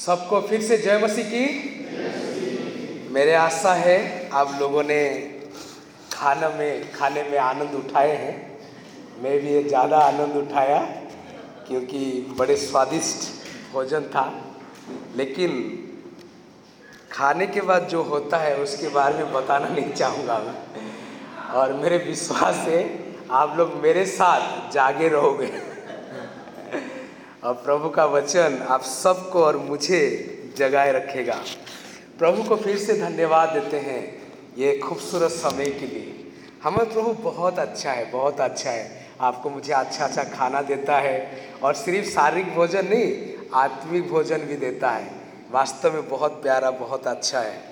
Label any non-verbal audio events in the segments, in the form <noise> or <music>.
सबको फिर से जय मसीह की। मेरे आशा है आप लोगों ने खाना में, खाने में आनंद उठाए हैं। मैं भी ये ज़्यादा आनंद उठाया क्योंकि बड़े स्वादिष्ट भोजन था। लेकिन खाने के बाद जो होता है उसके बारे में बताना नहीं चाहूँगा मैं। और मेरे विश्वास से आप लोग मेरे साथ जागे रहोगे। और प्रभु का वचन आप सबको और मुझे जगाए रखेगा। प्रभु को फिर से धन्यवाद देते हैं ये खूबसूरत समय के लिए। हमें प्रभु बहुत अच्छा है, बहुत अच्छा है। आपको मुझे अच्छा अच्छा खाना देता है और सिर्फ़ शारीरिक भोजन नहीं, आत्मिक भोजन भी देता है। वास्तव में बहुत प्यारा, बहुत अच्छा है।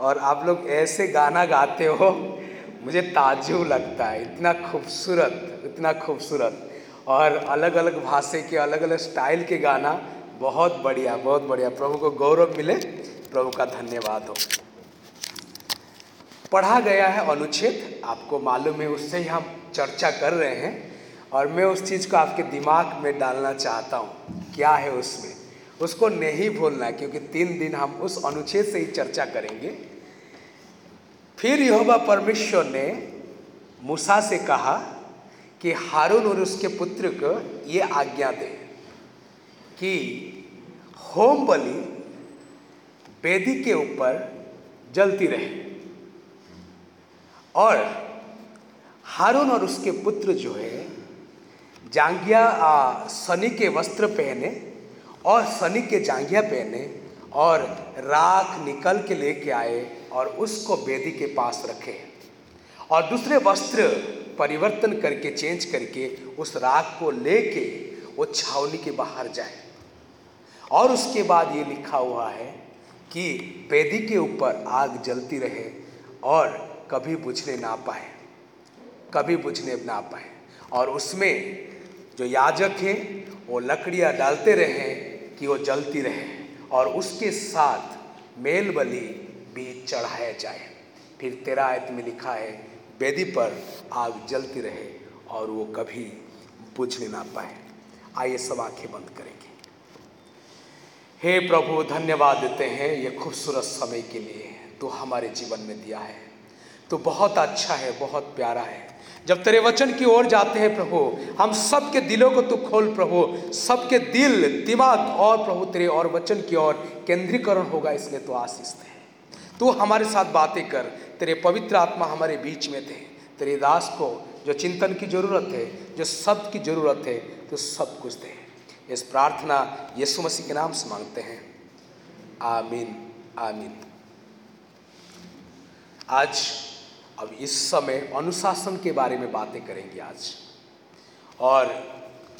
और आप लोग ऐसे गाना गाते हो, मुझे ताजुब लगता है। इतना खूबसूरत इतना खूबसूरत। और अलग अलग भाषा के अलग अलग स्टाइल के गाना बहुत बढ़िया बहुत बढ़िया। प्रभु को गौरव मिले, प्रभु का धन्यवाद हो। पढ़ा गया है अनुच्छेद, आपको मालूम है उससे ही हम चर्चा कर रहे हैं। और मैं उस चीज़ को आपके दिमाग में डालना चाहता हूँ, क्या है उसमें? उसको नहीं भूलना, क्योंकि तीन दिन हम उस अनुच्छेद से ही चर्चा करेंगे। फिर यहोवा परमेश्वर ने मूसा से कहा कि हारून और उसके पुत्र को ये आज्ञा दे कि होम बलि वेदी के ऊपर जलती रहे। और हारून और उसके पुत्र जो है, जांगिया सनी के वस्त्र पहने और सनी के जांगिया पहने और राख निकल के लेके आए और उसको वेदी के पास रखे। और दूसरे वस्त्र परिवर्तन करके चेंज करके उस राग को लेके वो छावनी के बाहर जाए। और उसके बाद ये लिखा हुआ है कि वेदी के ऊपर आग जलती रहे और कभी बुझने ना पाए, कभी बुझने ना पाए। और उसमें जो याजक है, वो लकड़ियाँ डालते रहे कि वो जलती रहे और उसके साथ मेल बलि भी चढ़ाया जाए। फिर तेरा आयत में लिखा है वेदी पर आग जलती रहे और वो कभी बुझने ना पाए। आइए सब आँखें बंद करेंगे। हे प्रभु, धन्यवाद देते हैं ये खूबसूरत समय के लिए तो हमारे जीवन में दिया है। तो बहुत अच्छा है, बहुत प्यारा है। जब तेरे वचन की ओर जाते हैं प्रभु, हम सबके दिलों को तू खोल प्रभु। सबके दिल, दिमाग और प्रभु तेरे और वचन की ओर केंद्रीकरण होगा, इसलिए तो आशीष है तू हमारे साथ बातें कर तेरे पवित्र आत्मा हमारे बीच में थे। तेरे दास को जो चिंतन की ज़रूरत है, जो शब्द की ज़रूरत है तो सब कुछ दे। इस प्रार्थना यीशु मसीह के नाम से मांगते हैं। आमीन आमीन। आज अब इस समय अनुशासन के बारे में बातें करेंगे आज। और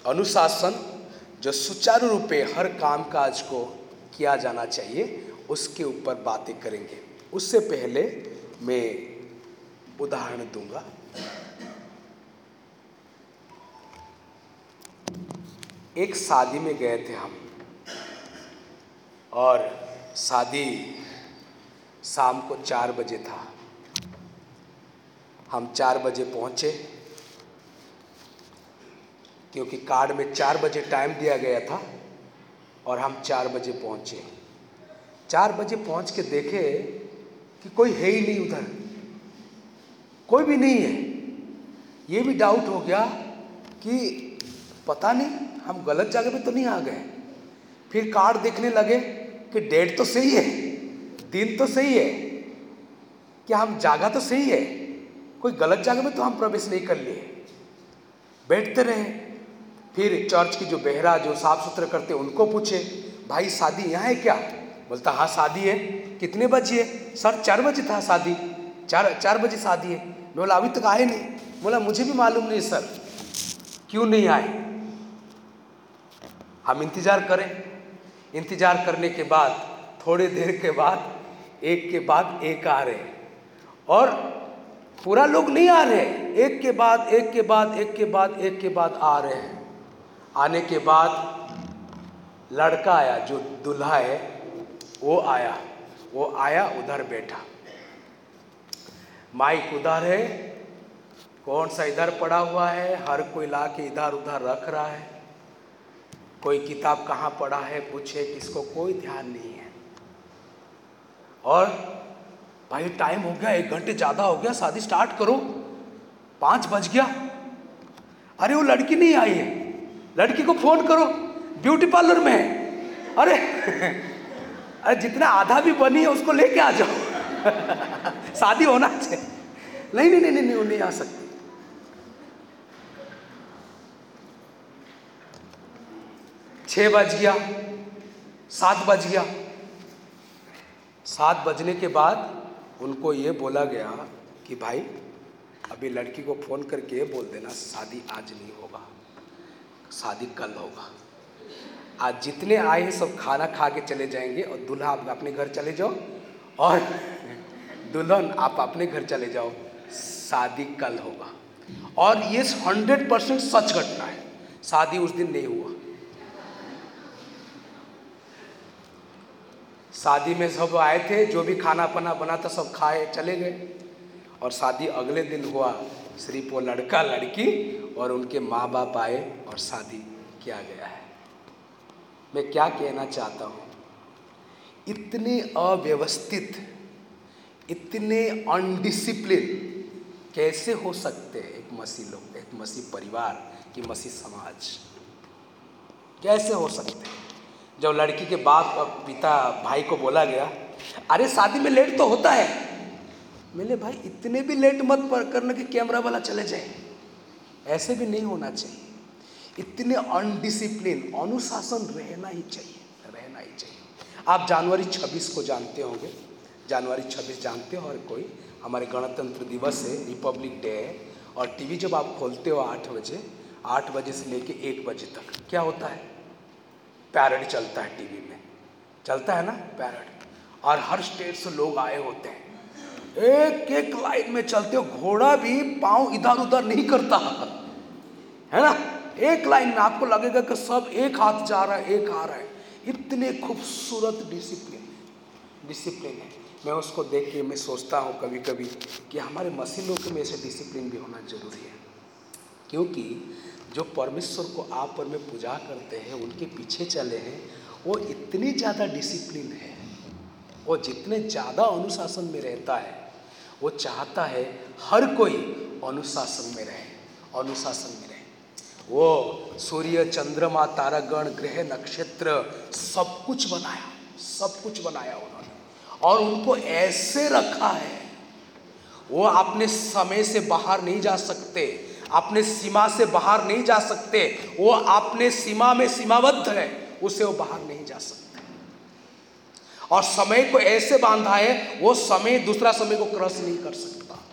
अनुशासन जो सुचारू रूप हर काम काज को किया जाना चाहिए, उसके ऊपर बातें करेंगे। उससे पहले मैं उदाहरण दूँगा। एक शादी में गए थे हम, और शादी शाम को चार बजे था। हम चार बजे पहुँचे, क्योंकि कार्ड में चार बजे टाइम दिया गया था, और हम चार बजे पहुँचे। चार बजे पहुँच के देखे कि कोई है ही नहीं उधर। कोई भी नहीं है। ये भी डाउट हो गया कि पता नहीं, हम गलत जगह पे तो नहीं आ गए। फिर कार्ड देखने लगे कि डेट तो सही है, दिन तो सही है क्या हम जागा तो सही है। कोई गलत जगह में तो हम प्रवेश नहीं कर लिए। बैठते रहे। फिर चर्च की जो बेहरा, जो साफ़ सुथरा करते, उनको पूछे, भाई, शादी यहाँ है क्या? बोलता हाँ शादी है। कितने बजे सर चार बजे था शादी। चार चार बजे शादी है। मैं बोला, अभी तक आए नहीं। बोला, मुझे भी मालूम नहीं सर। क्यों नहीं आए? हम इंतज़ार करें। इंतज़ार करने के बाद, थोड़ी देर के बाद, एक के बाद एक आ रहे और पूरा लोग नहीं आ रहे एक के बाद, एक के बाद, एक के बाद, एक के बाद आ रहे हैं। आने के बाद लड़का आया, जो दूल्हा है, वो आया। वो आया, उधर बैठा। माइक उधर है, कौन सा इधर पड़ा हुआ है, हर कोई ला के इधर उधर रख रहा है। कोई किताब कहाँ पढ़ा है पूछे किसको कोई ध्यान नहीं है। और भाई टाइम हो गया, एक घंटे ज़्यादा हो गया, शादी स्टार्ट करो। पाँच बज गया। अरे वो लड़की नहीं आई है। लड़की को फ़ोन करो, ब्यूटी पार्लर में है। अरे <laughs> जितना आधा भी बनी है उसको लेके आ जाओ। <laughs> शादी होना चाहिए। नहीं नहीं नहीं नहीं, नहीं नहीं आ सकती। छः बज गया सात बज गया। सात बजने के बाद उनको ये बोला गया कि भाई अभी लड़की को फ़ोन करके बोल देना शादी आज नहीं होगा शादी कल होगा। आज जितने आए हैं, सब खाना खा के चले जाएँगे और दूल्हा आप अपने घर चले जाओ और दुल्हन आप अपने घर चले जाओ। शादी कल होगा। और ये हंड्रेड परसेंट सच घटना है। शादी उस दिन नहीं हुआ। शादी में सब आए थे, जो भी खाना पना बना था, सब खाए, चले गए। और शादी अगले दिन हुआ। सिर्फ़ वो लड़का, लड़की और उनके माँ बाप आए और शादी किया गया है। मैं क्या कहना चाहता हूँ? इतने अव्यवस्थित, इतने अनडिसिप्लिन कैसे हो सकते हैं एक मसीह लोग, एक मसीह परिवार की मसीह समाज? कैसे हो सकते हैं? जब लड़की के बाप पिता भाई को बोला गया, अरे, शादी में लेट तो होता है। मेरे भाई, इतने भी लेट मत पर करने के कैमरा वाला चले जाए। ऐसे भी नहीं होना चाहिए। इतने अनडिसिप्लिन अनुशासन रहना ही चाहिए, रहना ही चाहिए। आप जनवरी 26 को जानते होंगे, जनवरी 26 जानते हो और कोई, हमारे गणतंत्र दिवस है, रिपब्लिक डे है, और टीवी जब आप खोलते हो आठ बजे आठ बजे से लेके एक बजे तक, क्या होता है? पैरड चलता है टीवी में। चलता है ना, पैरड। और हर स्टेट से लोग आए होते हैं। एक एक लाइन में चलते हो, घोड़ा भी पाँव इधर उधर नहीं करता। है ना? एक लाइन में आपको लगेगा कि सब एक हाथ जा रहा है, एक आ रहा है। इतने खूबसूरत डिसिप्लिन डिसिप्लिन है। मैं उसको देख के मैं सोचता हूँ कभी कभी कि हमारे मसीलों में ऐसे डिसिप्लिन भी होना ज़रूरी है। क्योंकि जो परमेश्वर को आप पर में पूजा करते हैं, उनके पीछे चले हैं, वो इतनी ज़्यादा डिसिप्लिन है। वो जितने ज़्यादा अनुशासन में रहता है, वो चाहता है हर कोई अनुशासन में रहे, अनुशासन में वो सूर्य, चंद्रमा, तारागण, ग्रह, नक्षत्र सब कुछ बनाया, सब कुछ बनाया उन्होंने। और उनको ऐसे रखा है, वो अपने समय से बाहर नहीं जा सकते, अपने सीमा से बाहर नहीं जा सकते, वो अपने सीमा में सीमाबद्ध है, उसे वो बाहर नहीं जा सकते। और समय को ऐसे बांधा है, वो समय दूसरा समय को क्रॉस नहीं कर सकता।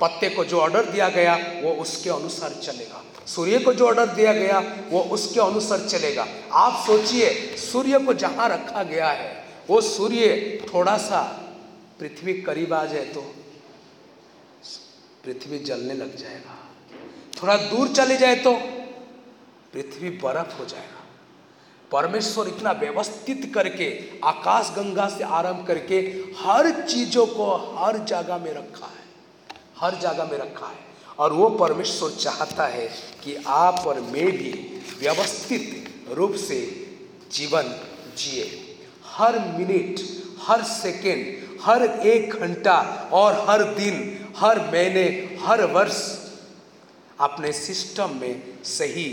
पत्ते को जो ऑर्डर दिया गया, वो उसके अनुसार चलेगा। सूर्य को जो ऑर्डर दिया गया, वो उसके अनुसार चलेगा। आप सोचिए, सूर्य को जहाँ रखा गया है, वो सूर्य थोड़ा सा पृथ्वी करीब आ जाए तो पृथ्वी जलने लग जाएगा। थोड़ा दूर चले जाए तो पृथ्वी बर्फ़ हो जाएगा। परमेश्वर इतना व्यवस्थित करके, आकाश गंगा से आरंभ करके हर चीज़ों को हर जगह में रखा है। हर जगह में रखा है। और वो परमेश्वर चाहता है कि आप और मैं भी व्यवस्थित रूप से जीवन जिए। हर मिनट, हर सेकेंड, हर एक घंटा और हर दिन, हर महीने, हर वर्ष अपने सिस्टम में सही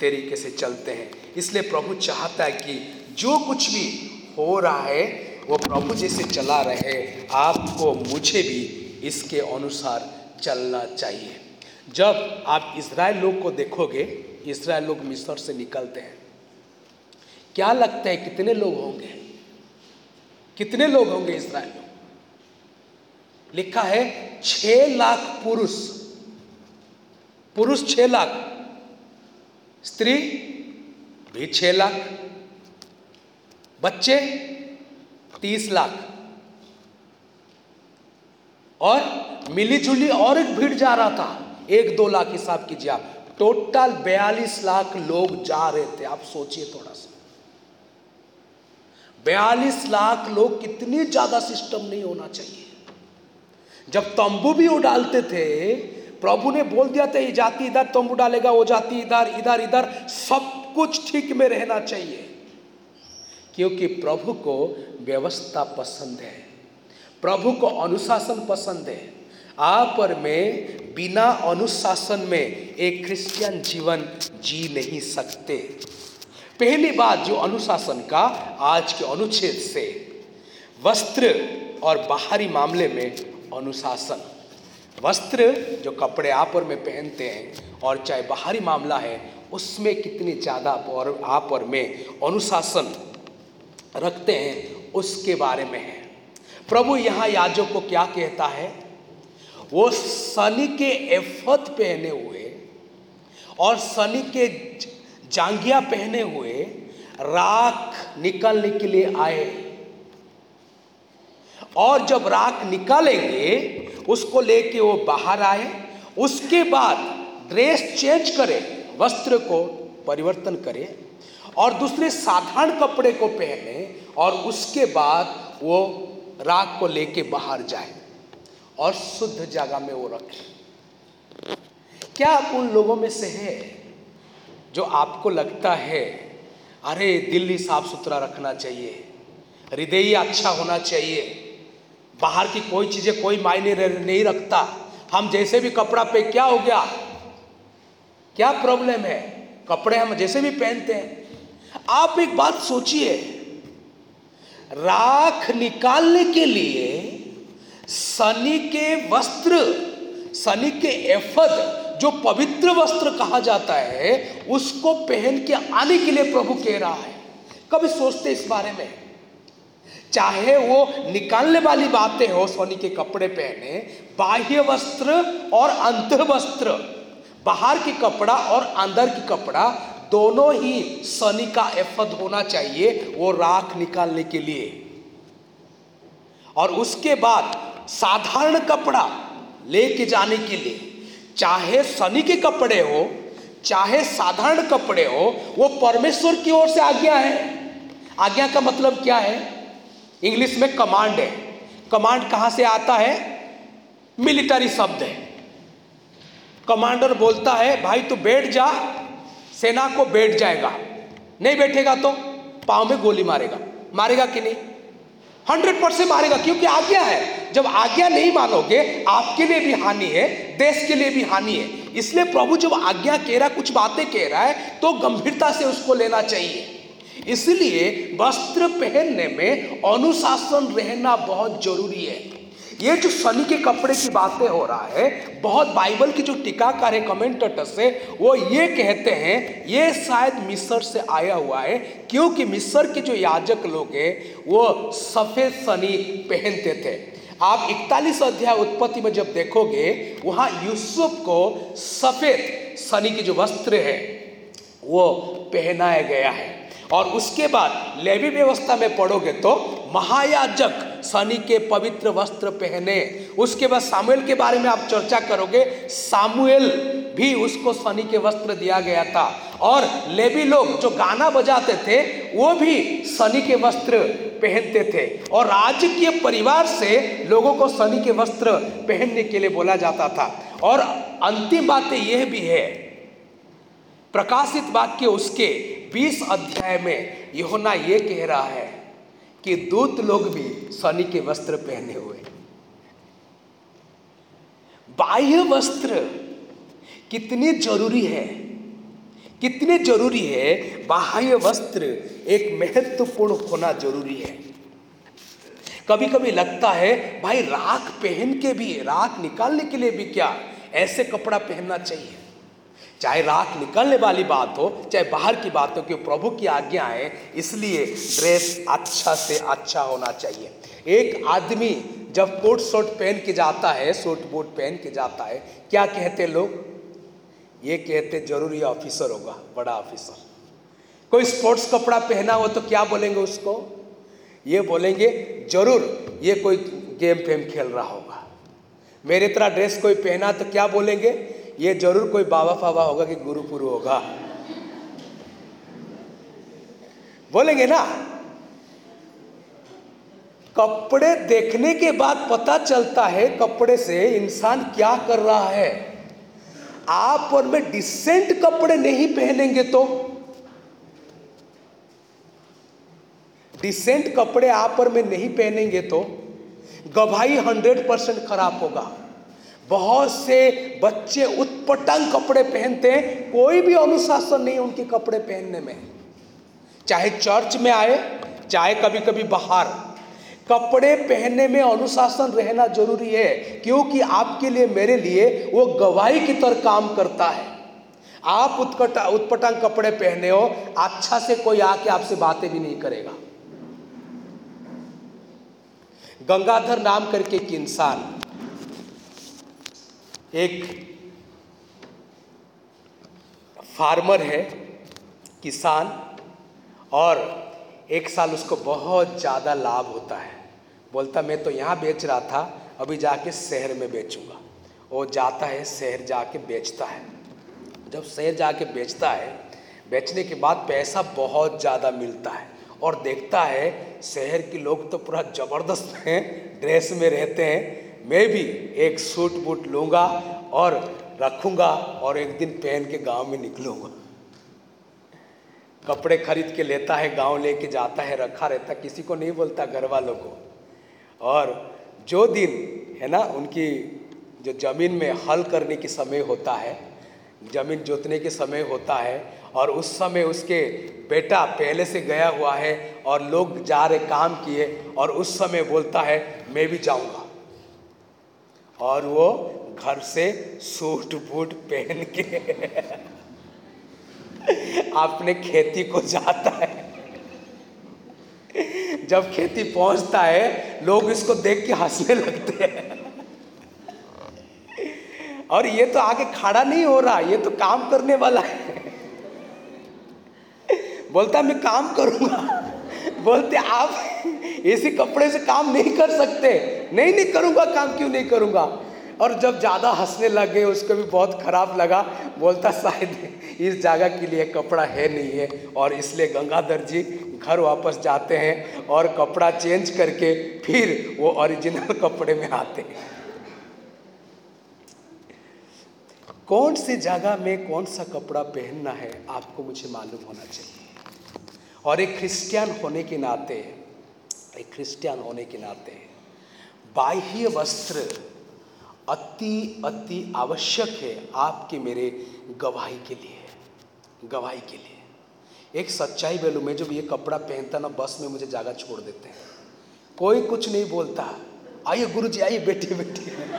तरीके से चलते हैं। इसलिए प्रभु चाहता है कि जो कुछ भी हो रहा है, वो प्रभु जैसे चला रहे आपको, मुझे भी इसके अनुसार चलना चाहिए। जब आप इसराइल लोग को देखोगे, इसराइल लोग मिस्र से निकलते हैं। क्या लगता है कितने लोग होंगे? कितने लोग होंगे इसराइल लोग? लिखा है छह लाख पुरुष। पुरुष छह लाख, स्त्री भी छह लाख, बच्चे तीस लाख। और मिली जुली और एक भीड़ जा रहा था। एक दो लाख हिसाब कीजिए आप। टोटल बयालीस लाख लोग जा रहे थे। आप सोचिए थोड़ा सा। बयालीस लाख लोग कितनी ज़्यादा सिस्टम नहीं होना चाहिए। जब तंबू भी वो डालते थे, प्रभु ने बोल दिया था, ये जाति इधर तंबू डालेगा, वो जाति इधर इधर इधर। सब कुछ ठीक में रहना चाहिए। क्योंकि प्रभु को व्यवस्था पसंद है। प्रभु को अनुशासन पसंद है। आप और मैं बिना अनुशासन में एक क्रिश्चियन जीवन जी नहीं सकते। पहली बात जो अनुशासन का, आज के अनुच्छेद से, वस्त्र और बाहरी मामले में अनुशासन। वस्त्र जो कपड़े आप और मैं पहनते हैं और चाहे बाहरी मामला है, उसमें कितनी ज़्यादा आप और मैं अनुशासन रखते हैं, उसके बारे में है। प्रभु यहाँ याजक को क्या कहता है? वो सनी के एफत पहने हुए और सनी के जांगिया पहने हुए राख निकालने के लिए आए। और जब राख निकालेंगे, उसको लेके वो बाहर आए, उसके बाद ड्रेस चेंज करे, वस्त्र को परिवर्तन करे और दूसरे साधारण कपड़े को पहने और उसके बाद वो राख को लेके बाहर जाए और शुद्ध जगह में वो रखे। क्या आप उन लोगों में से है जो आपको लगता है, अरे, दिल्ली साफ़ सुथरा रखना चाहिए, हृदय अच्छा होना चाहिए, बाहर की कोई चीज़ें कोई मायने नहीं रखता, हम जैसे भी कपड़ा पे क्या हो गया? क्या प्रॉब्लम है? कपड़े हम जैसे भी पहनते हैं। आप एक बात सोचिए राख निकालने के लिए शनि के वस्त्र, शनि के एफद, जो पवित्र वस्त्र कहा जाता है, उसको पहन के आने के लिए प्रभु कह रहा है। कभी सोचते इस बारे में? चाहे वो निकालने वाली बातें हो सोनी के कपड़े पहने, बाह्य वस्त्र और अंत वस्त्र बाहर की कपड़ा और अंदर की कपड़ा दोनों ही शनि का एफद होना चाहिए, वो राख निकालने के लिए। और उसके बाद साधारण कपड़ा लेके जाने के लिए, चाहे शनि के कपड़े हो, चाहे साधारण कपड़े हो, वो परमेश्वर की ओर से आज्ञा है। आज्ञा का मतलब क्या है? इंग्लिश में कमांड है। कमांड कहाँ से आता है? मिलिट्री शब्द है। कमांडर बोलता है, भाई तू बैठ जा सेना को बैठ जाएगा। नहीं बैठेगा तो पाँव में गोली मारेगा। मारेगा कि नहीं? हंड्रेड परसेंट मारेगा, क्योंकि आज्ञा है। जब आज्ञा नहीं मानोगे, आपके लिए भी हानि है, देश के लिए भी हानि है। इसलिए प्रभु जब आज्ञा कह रहा है कुछ बातें कह रहा है तो गंभीरता से उसको लेना चाहिए। इसलिए वस्त्र पहनने में अनुशासन रहना बहुत ज़रूरी है। ये जो शनि के कपड़े की बातें हो रहा है, बहुत बाइबल की जो टीकाकार है, कमेंटेटर्स है वो ये कहते हैं, ये शायद मिस्र से आया हुआ है, क्योंकि मिस्र के जो याजक लोग हैं, वो सफ़ेद शनि पहनते थे। आप इकतालीस अध्याय उत्पत्ति में जब देखोगे, वहाँ यूसुफ को सफ़ेद शनि की जो वस्त्र है, वो पहनाया गया है। और उसके बाद लेवी व्यवस्था में पढ़ोगे तो महायाजक शनि के पवित्र वस्त्र पहने। उसके बाद सामुएल के बारे में आप चर्चा करोगे, सामुएल भी उसको शनि के वस्त्र दिया गया था। और लेवी लोग जो गाना बजाते थे, वो भी शनि के वस्त्र पहनते थे। और राजकीय परिवार से लोगों को शनि के वस्त्र पहनने के लिए बोला जाता था। और अंतिम बात यह भी है, प्रकाशित वाक्य उसके 20 अध्याय में यहोना ये कह रहा है कि दूत लोग भी शनि के वस्त्र पहने हुए। बाह्य वस्त्र कितने ज़रूरी है? कितने ज़रूरी है? बाह्य वस्त्र एक महत्वपूर्ण होना ज़रूरी है। कभी कभी लगता है, भाई राख पहन के भी, राख निकालने के लिए भी क्या ऐसे कपड़ा पहनना चाहिए? चाहे राख निकलने वाली बात हो, चाहे बाहर की बात हो कि प्रभु की आज्ञा है, इसलिए ड्रेस अच्छा से अच्छा होना चाहिए। एक आदमी जब कोट शर्ट पहन के जाता है सूट बूट पहन के जाता है, क्या कहते लोग? ये कहते, ज़रूर ऑफिसर होगा, बड़ा ऑफिसर। कोई स्पोर्ट्स कपड़ा पहना हो तो क्या बोलेंगे उसको? ये बोलेंगे, ज़रूर, ये कोई गेम फेम खेल रहा होगा। मेरे तरह ड्रेस कोई पहना तो क्या बोलेंगे? ये ज़रूर कोई बाबा फाबा होगा कि गुरुपुरु होगा। बोलेंगे ना? कपड़े देखने के बाद पता चलता है कपड़े से इंसान क्या कर रहा है। आप और मैं डिसेंट कपड़े नहीं पहनेंगे तो? डिसेंट कपड़े आप और मैं नहीं पहनेंगे तो? गवाही हंड्रेड परसेंट खराब होगा। बहुत से बच्चे उत्पटंग कपड़े पहनते हैं, कोई भी अनुशासन नहीं उनके कपड़े पहनने में। चाहे चर्च में आए, चाहे कभी कभी बाहर, कपड़े पहनने में अनुशासन रहना ज़रूरी है, क्योंकि आपके लिए, मेरे लिए वो गवाही की तरह काम करता है। आप उत्कटा, उत्पटांग कपड़े पहने हो अच्छा से कोई आके आपसे बातें भी नहीं करेगा। गंगाधर नाम करके एक इंसान एक फार्मर है, किसान, और एक साल उसको बहुत ज़्यादा लाभ होता है। बोलता, मैं तो यहाँ बेच रहा था, अभी जाके शहर में बेचूँगा। वो जाता है, शहर जाके बेचता है। जब शहर जाके बेचता है, बेचने के बाद पैसा बहुत ज़्यादा मिलता है, और देखता है, शहर के लोग तो पूरा ज़बरदस्त हैं, ड्रेस में रहते हैं मैं भी एक सूट बूट लूँगा और रखूँगा और एक दिन पहन के गाँव में निकलूँगा। कपड़े खरीद के लेता है, गाँव लेके जाता है, रखा रहता, किसी को नहीं बोलता घर वालों को। और जो दिन, है ना, उनकी जो ज़मीन में हल करने की समय होता है, ज़मीन जोतने के समय होता है, और उस समय उसके बेटा पहले से गया हुआ है और लोग जा रहे, काम किए, और उस समय बोलता है, मैं भी जाऊँगा। और वो घर से सूट बूट पहन के अपने खेती को जाता है। जब खेती पहुँचता है, लोग इसको देख के हंसने लगते हैं। और ये तो आगे खड़ा नहीं हो रहा, ये तो काम करने वाला है। बोलता मैं काम करूँगा। बोलते, आप इसी कपड़े से काम नहीं कर सकते। नहीं नहीं करूँगा, काम क्यों नहीं करूँगा? और जब ज़्यादा हंसने लगे उसको भी बहुत ख़राब लगा। बोलता शायद इस जगह के लिए कपड़ा है नहीं है। और इसलिए गंगाधर जी घर वापस जाते हैं और कपड़ा चेंज करके फिर वो ओरिजिनल <laughs> कपड़े में आते हैं। कौन सी जगह में कौन सा कपड़ा पहनना है, आपको मुझे मालूम होना चाहिए। और एक क्रिश्चियन होने के नाते एक क्रिश्चियन होने के नाते। बाह्य वस्त्र अति अति आवश्यक है आपके मेरे गवाही के लिए, गवाही के लिए। एक सच्चाई बोलू, मैं जब ये कपड़ा पहनता ना, बस में मुझे जगह छोड़ देते हैं। कोई कुछ नहीं बोलता, आइए गुरु जी आइए, बैठिए बैठिए। <laughs>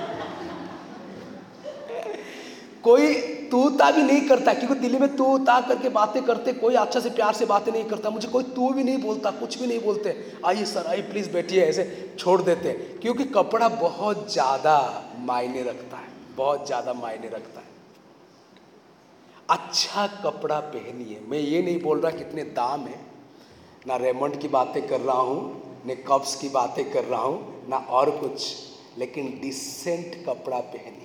कोई तू ता भी नहीं करता, क्योंकि दिल्ली में तू ता करके बातें करते, कोई अच्छा से प्यार से बातें नहीं करता, मुझे कोई तू भी नहीं बोलता, कुछ भी नहीं बोलते। आइए सर, आइए प्लीज़ बैठिए, ऐसे छोड़ देते क्योंकि कपड़ा बहुत ज़्यादा मायने रखता है, बहुत ज़्यादा मायने रखता है। अच्छा कपड़ा पहनिए, मैं ये नहीं बोल रहा कितने दाम है, ना रेमंड की बातें कर रहा हूँ, न कप्स की बातें कर रहा हूँ, ना और कुछ, लेकिन डिसेंट कपड़ा पहनिए।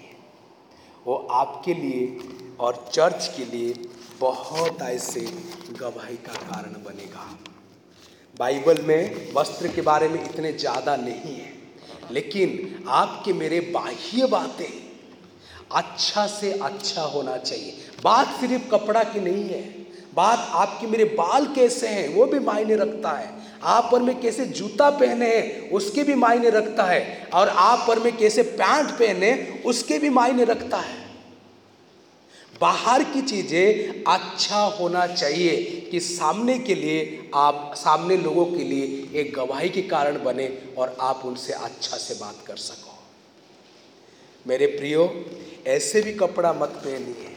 वो आपके लिए और चर्च के लिए बहुत ऐसे गवाही का कारण बनेगा। बाइबल में वस्त्र के बारे में इतने ज़्यादा नहीं है, लेकिन आपके मेरे बाह्य बातें अच्छा से अच्छा होना चाहिए। बात सिर्फ़ कपड़ा की नहीं है, बात आपके मेरे बाल कैसे हैं, वो भी मायने रखता है। आप पर में कैसे जूता पहने हैं, उसके भी मायने रखता है। और आप पर में कैसे पैंट पहने, उसके भी मायने रखता है। बाहर की चीज़ें अच्छा होना चाहिए कि सामने के लिए आप, सामने लोगों के लिए एक गवाही के कारण बने और आप उनसे अच्छा से बात कर सको। मेरे प्रियो, ऐसे भी कपड़ा मत पहनिए,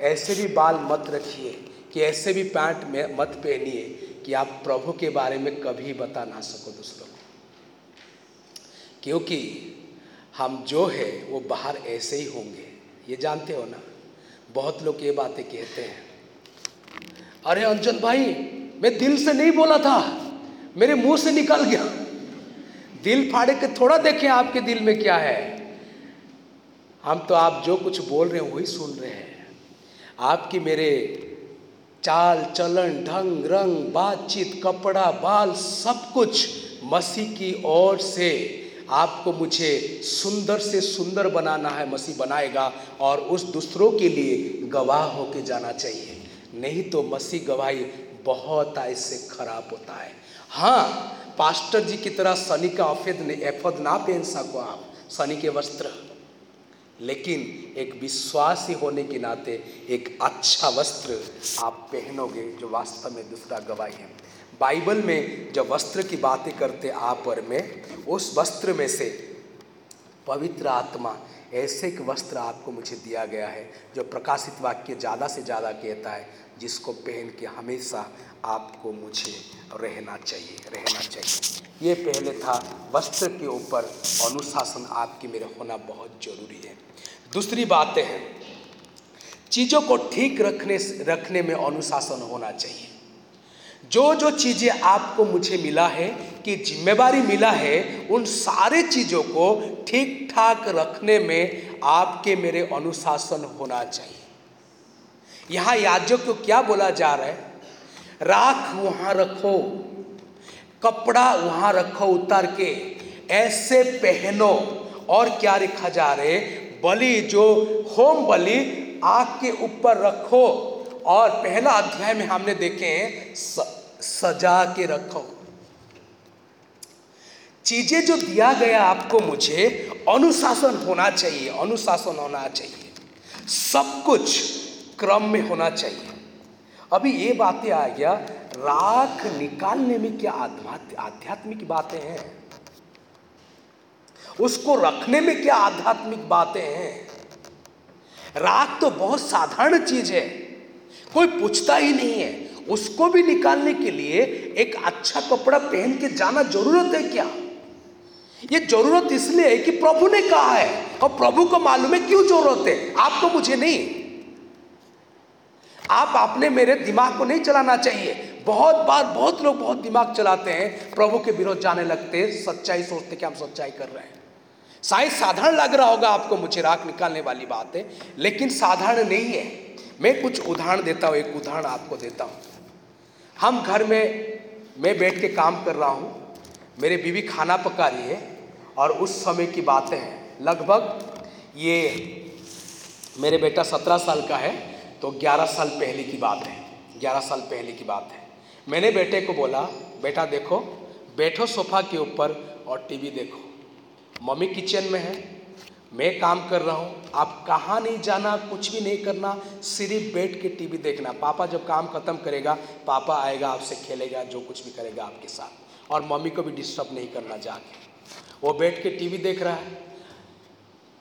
ऐसे भी बाल मत रखिए कि ऐसे भी पैंट में मत पहनिए कि आप प्रभु के बारे में कभी बता ना सको दूसरों को क्योंकि हम जो है, वो बाहर ऐसे ही होंगे। ये जानते हो ना? बहुत लोग ये बातें कहते हैं। अरे अंजन भाई, मैं दिल से नहीं बोला था। मेरे मुँह से निकल गया। दिल फाड़े के थोड़ा देखें आपके दिल में क्या है। हम तो आप जो कुछ बोल रहे हैं, वही सुन रहे हैं। आपकी मेरे चाल, चलन, ढंग, रंग, बातचीत, कपड़ा, बाल, सब कुछ मसीह की ओर से आपको मुझे सुंदर से सुंदर बनाना है, मसीह बनाएगा और उस दूसरों के लिए गवाह होके जाना चाहिए। नहीं तो मसीह गवाही बहुत ऐसे खराब होता है। हाँ पास्टर जी की तरह सनी का अफेद ने एफद ना पहन सको आप सनी के वस्त्र। लेकिन एक विश्वासी होने के नाते एक अच्छा वस्त्र आप पहनोगे जो वास्तव में दूसरा गवाही है। बाइबल में जब वस्त्र की बातें करते आप और मैं, उस वस्त्र में से पवित्र आत्मा, ऐसे एक वस्त्र आपको मुझे दिया गया है, जो प्रकाशित वाक्य ज़्यादा से ज़्यादा कहता है, जिसको पहन के हमेशा आपको मुझे रहना चाहिए रहना चाहिए। ये पहले था, वस्त्र के ऊपर अनुशासन आपके मेरे होना बहुत ज़रूरी है। दूसरी बातें हैं। चीज़ों को ठीक रखने रखने में अनुशासन होना चाहिए। जो जो चीज़ें आपको मुझे मिला है, कि जिम्मेवारी मिला है, उन सारे चीज़ों को ठीक ठाक रखने में आपके मेरे अनुशासन होना चाहिए। यहाँ याजक को क्या बोला जा रहा है? राख वहाँ रखो, कपड़ा वहाँ रखो उतार के, ऐसे पहनो, और क्या लिखा जा रहे बलि, जो होम बलि आग के ऊपर रखो। और पहला अध्याय में हमने देखे हैं सजा के रखो। चीज़ें जो दिया गया आपको मुझे, अनुशासन होना चाहिए, अनुशासन होना चाहिए। सब कुछ क्रम में होना चाहिए। अभी ये बातें आ गया, राख निकालने में क्या आध्यात्मिक बातें हैं? उसको रखने में क्या आध्यात्मिक बातें हैं? राख तो बहुत साधारण चीज़ है। कोई पूछता ही नहीं है। उसको भी निकालने के लिए एक अच्छा कपड़ा पहन के जाना ज़रूरत है क्या? ये ज़रूरत इसलिए है कि प्रभु ने कहा है और प्रभु को मालूम है क्यों ज़रूरत है। आपको मुझे नहीं। आप अपने मेरे दिमाग को नहीं चलाना चाहिए। बहुत बार बहुत लोग बहुत दिमाग चलाते हैं, प्रभु के विरोध जाने लगते हैं, सच्चाई सोचते कि हम सच्चाई कर रहे हैं। शायद साधारण लग रहा होगा आपको मुझे राख निकालने वाली बात है, लेकिन साधारण नहीं है। मैं कुछ उदाहरण देता हूँ, एक उदाहरण आपको देता हूँ। हम घर में, मैं बैठ के काम कर रहा हूँ, मेरे बीवी खाना पका रही है, और उस समय की बातें हैं। लगभग ये मेरे बेटा सत्रह साल का है तो ग्यारह साल पहले की बात है, ग्यारह साल पहले की बात है। मैंने बेटे को बोला, बेटा देखो, बैठो सोफा के ऊपर और टीवी देखो। मम्मी किचन में है, मैं काम कर रहा हूँ, आप कहाँ नहीं जाना, कुछ भी नहीं करना, सिर्फ़ बैठ के टीवी देखना। पापा जब काम ख़त्म करेगा, पापा आएगा, आपसे खेलेगा, जो कुछ भी करेगा आपके साथ। और मम्मी को भी डिस्टर्ब नहीं करना जाके। वो बैठ के टीवी देख रहा है।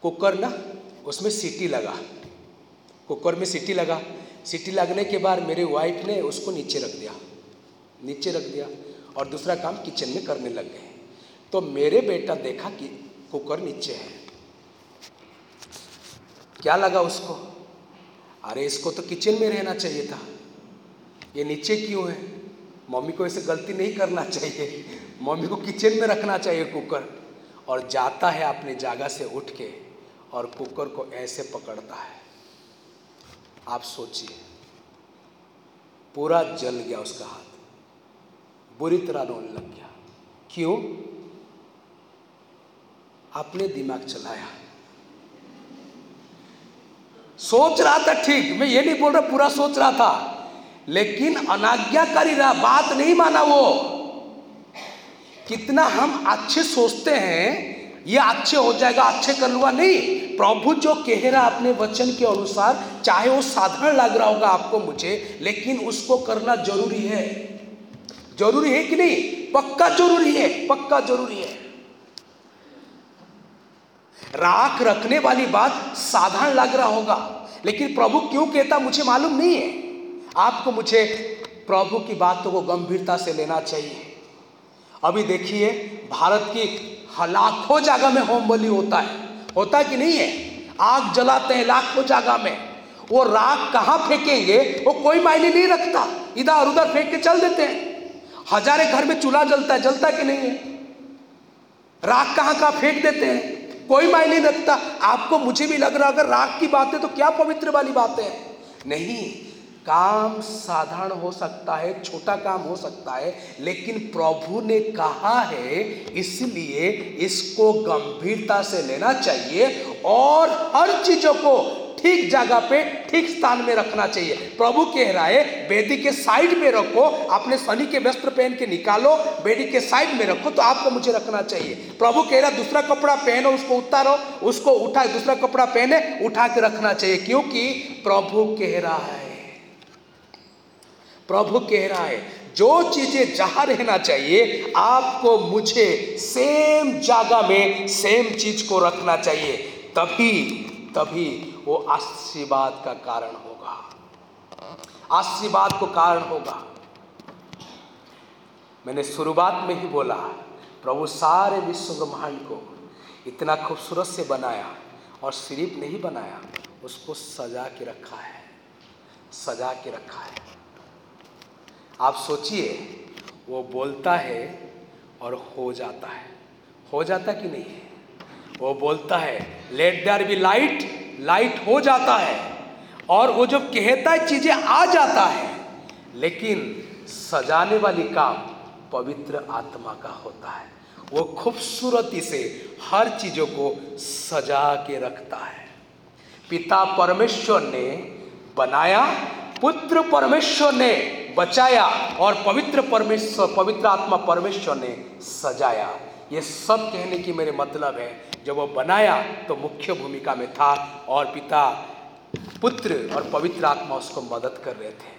कुकर ना, उसमें सीटी लगा। कुकर में सीटी लगा। सीटी लगने के बाद मेरे वाइफ ने उसको नीचे रख दिया। नीचे रख दिया और दूसरा काम किचन में करने लग गए। तो मेरे बेटा देखा कि कुकर नीचे है। क्या लगा उसको? अरे, इसको तो किचन में रहना चाहिए था। ये नीचे क्यों है? मम्मी को ऐसे गलती नहीं करना चाहिए। मम्मी को किचन में रखना चाहिए कुकर। और जाता है अपने जगह से उठ के और कुकर को ऐसे पकड़ता है। आप सोचिए, पूरा जल गया उसका हाथ। बुरी तरह रोने लग गया। क्यों? अपने दिमाग चलाया। सोच रहा था ठीक, मैं ये नहीं बोल रहा पूरा सोच रहा था, लेकिन अनाज्ञाकारी रहा, बात नहीं माना वो। कितना हम अच्छे सोचते हैं, ये अच्छे हो जाएगा, अच्छे कर लूँगा, नहीं। प्रभु जो कह रहा अपने वचन के अनुसार, चाहे वो साधारण लग रहा होगा आपको मुझे, लेकिन उसको करना ज़रूरी है। ज़रूरी है कि नहीं? पक्का ज़रूरी है, पक्का ज़रूरी है। राख रखने वाली बात साधारण लग रहा होगा। लेकिन प्रभु क्यों कहता मुझे मालूम नहीं है। आपको मुझे प्रभु की बातों को गंभीरता से लेना चाहिए। अभी देखिए, भारत की लाखों जगह में होम बलि होता है। होता कि नहीं है? आग जलाते हैं लाखों जगह में। वो राख कहाँ फेंकेंगे, वो कोई मायने नहीं रखता। इधर उधर फेंक के चल देते हैं। हजारे घर में चूल्हा जलता है, जलता कि नहीं है? राख कहाँ कहाँ फेंक देते हैं? कोई मायने नहीं रखता। आपको मुझे भी लग रहा, अगर राग की बातें तो क्या पवित्र वाली बातें नहीं, काम साधारण हो सकता है, छोटा काम हो सकता है, लेकिन प्रभु ने कहा है, इसलिए इसको गंभीरता से लेना चाहिए और हर चीज़ों को ठीक जगह पे, ठीक स्थान में रखना चाहिए। प्रभु कह रहा है बेदी के साइड में रखो, अपने शनि के वस्त्र पहन के निकालो, बेदी के साइड में रखो तो आपको मुझे रखना चाहिए। प्रभु कह रहा दूसरा कपड़ा पहनो, उसको उतारो, उसको उठा, दूसरा कपड़ा पहने, उठा के रखना चाहिए। क्योंकि प्रभु कह रहा है प्रभु कह रहा है जो चीज़ें जहाँ रहना चाहिए, आपको मुझे सेम जगह में सेम चीज़ को रखना चाहिए। तभी तभी वो आशीर्वाद का कारण होगा। आशीर्वाद को कारण होगा। मैंने शुरुआत में ही बोला, प्रभु सारे विश्व ब्रह्मांड को इतना खूबसूरत से बनाया और सिर्फ़ नहीं बनाया, उसको सजा के रखा है। सजा के रखा है। आप सोचिए, वो बोलता है और हो जाता है। हो जाता कि नहीं वो बोलता है let there be light light हो जाता है और वो जब कहता है, चीज़ें आ जाता है, लेकिन सजाने वाली काम पवित्र आत्मा का होता है। वो खूबसूरती से हर चीज़ों को सजा के रखता है। पिता परमेश्वर ने बनाया, पुत्र परमेश्वर ने बचाया और पवित्र परमेश्वर, पवित्र आत्मा परमेश्वर ने सजाया। ये सब कहने की मेरे मतलब है, जब वो बनाया तो मुख्य भूमिका में था और पिता, पुत्र और पवित्र आत्मा उसको मदद कर रहे थे।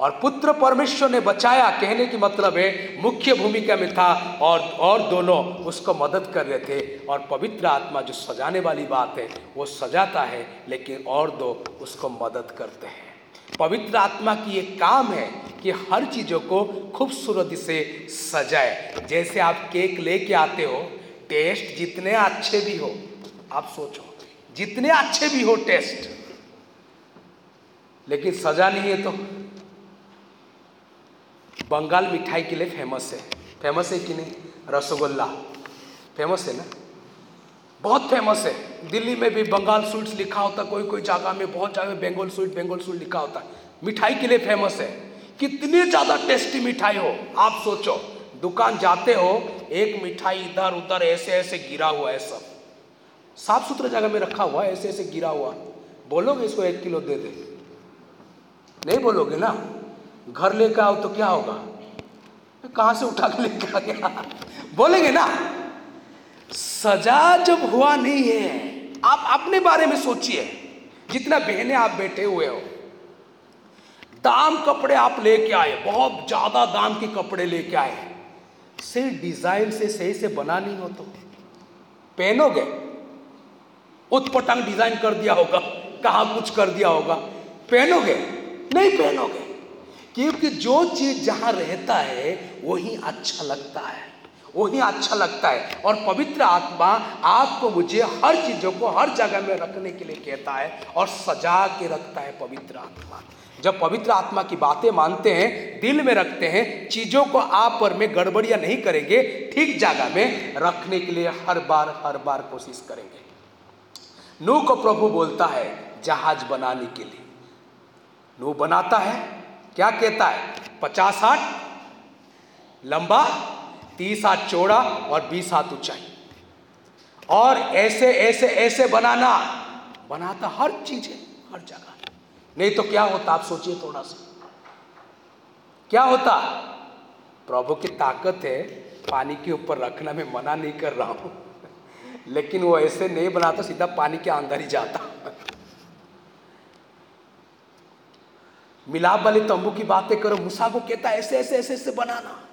और पुत्र परमेश्वर ने बचाया, कहने की मतलब है, मुख्य भूमिका में था और और दोनों उसको मदद कर रहे थे। और पवित्र आत्मा जो सजाने वाली बात है, वो सजाता है, लेकिन और दो उसको मदद करते हैं। पवित्र आत्मा की ये काम है कि हर चीज़ों को खूबसूरती से सजाए। जैसे आप केक लेके आते हो, टेस्ट जितने अच्छे भी हो, आप सोचो, जितने अच्छे भी हो टेस्ट, लेकिन सजा नहीं है तो? बंगाल मिठाई के लिए फ़ेमस है। फ़ेमस है कि नहीं? रसगुल्ला। फ़ेमस है ना? बहुत फ़ेमस है। दिल्ली में भी बंगाल स्वीट्स लिखा होता है कोई कोई जगह में बहुत जगह में बंगाल स्वीट बंगाल स्वीट लिखा होता। मिठाई के लिए फ़ेमस है। कितनी ज़्यादा टेस्टी मिठाई हो, आप सोचो। दुकान जाते हो, एक मिठाई इधर, उधर, ऐसे ऐसे गिरा हुआ है सब। साफ़ सुथरा जगह में रखा हुआ है, ऐसे ऐसे गिरा हुआ। बोलोगे इसको एक किलो दे दे। नहीं बोलोगे ना? घर लेकर आओ तो क्या होगा? कहाँ से उठा के लेकर आ गया? बोलेंगे ना? सजा जब हुआ नहीं है, आप अपने बारे में सोचिए, जितना बहने आप बैठे हुए हो। दाम कपड़े आप लेके आए, बहुत ज़्यादा दाम के कपड़े लेके आए। से डिज़ाइन से सही से बना नहीं हो तो। पहनोगे? उत्पटांग डिज़ाइन कर दिया होगा, कहा कुछ कर दिया होगा। पहनोगे? नहीं पहनोगे। क्योंकि जो चीज़ जहाँ रहता है, वही अच्छा लगता है। वही अच्छा लगता है। और पवित्र आत्मा आपको मुझे हर चीज़ों को हर जगह में रखने के लिए कहता है और सजा के रखता है पवित्र आत्मा। जब पवित्र आत्मा की बातें मानते हैं, दिल में रखते हैं, चीज़ों को आप पर में गड़बड़िया नहीं करेंगे, ठीक जगह में रखने के लिए हर बार हर बार कोशिश करेंगे। नू को प्रभु बोलता है जहाज़ बनाने के लिए। नू बनाता है, क्या कहता है? पचास हाथ लंबा तीस हाथ चौड़ा और बीस हाथ ऊंचाई। और ऐसे ऐसे ऐसे बनाना, बनाता हर चीज़ है हर जगह। नहीं तो क्या होता, आप सोचिए थोड़ा सा। क्या होता? प्रभु की ताकत है, पानी के ऊपर रखना मैं मना नहीं कर रहा हूँ। <laughs> लेकिन वो ऐसे नहीं बनाता, सीधा पानी के अंदर ही जाता। <laughs> मिलाप वाले तंबू की बातें करो, मूसा को कहता ऐसे ऐसे ऐसे ऐसे बनाना।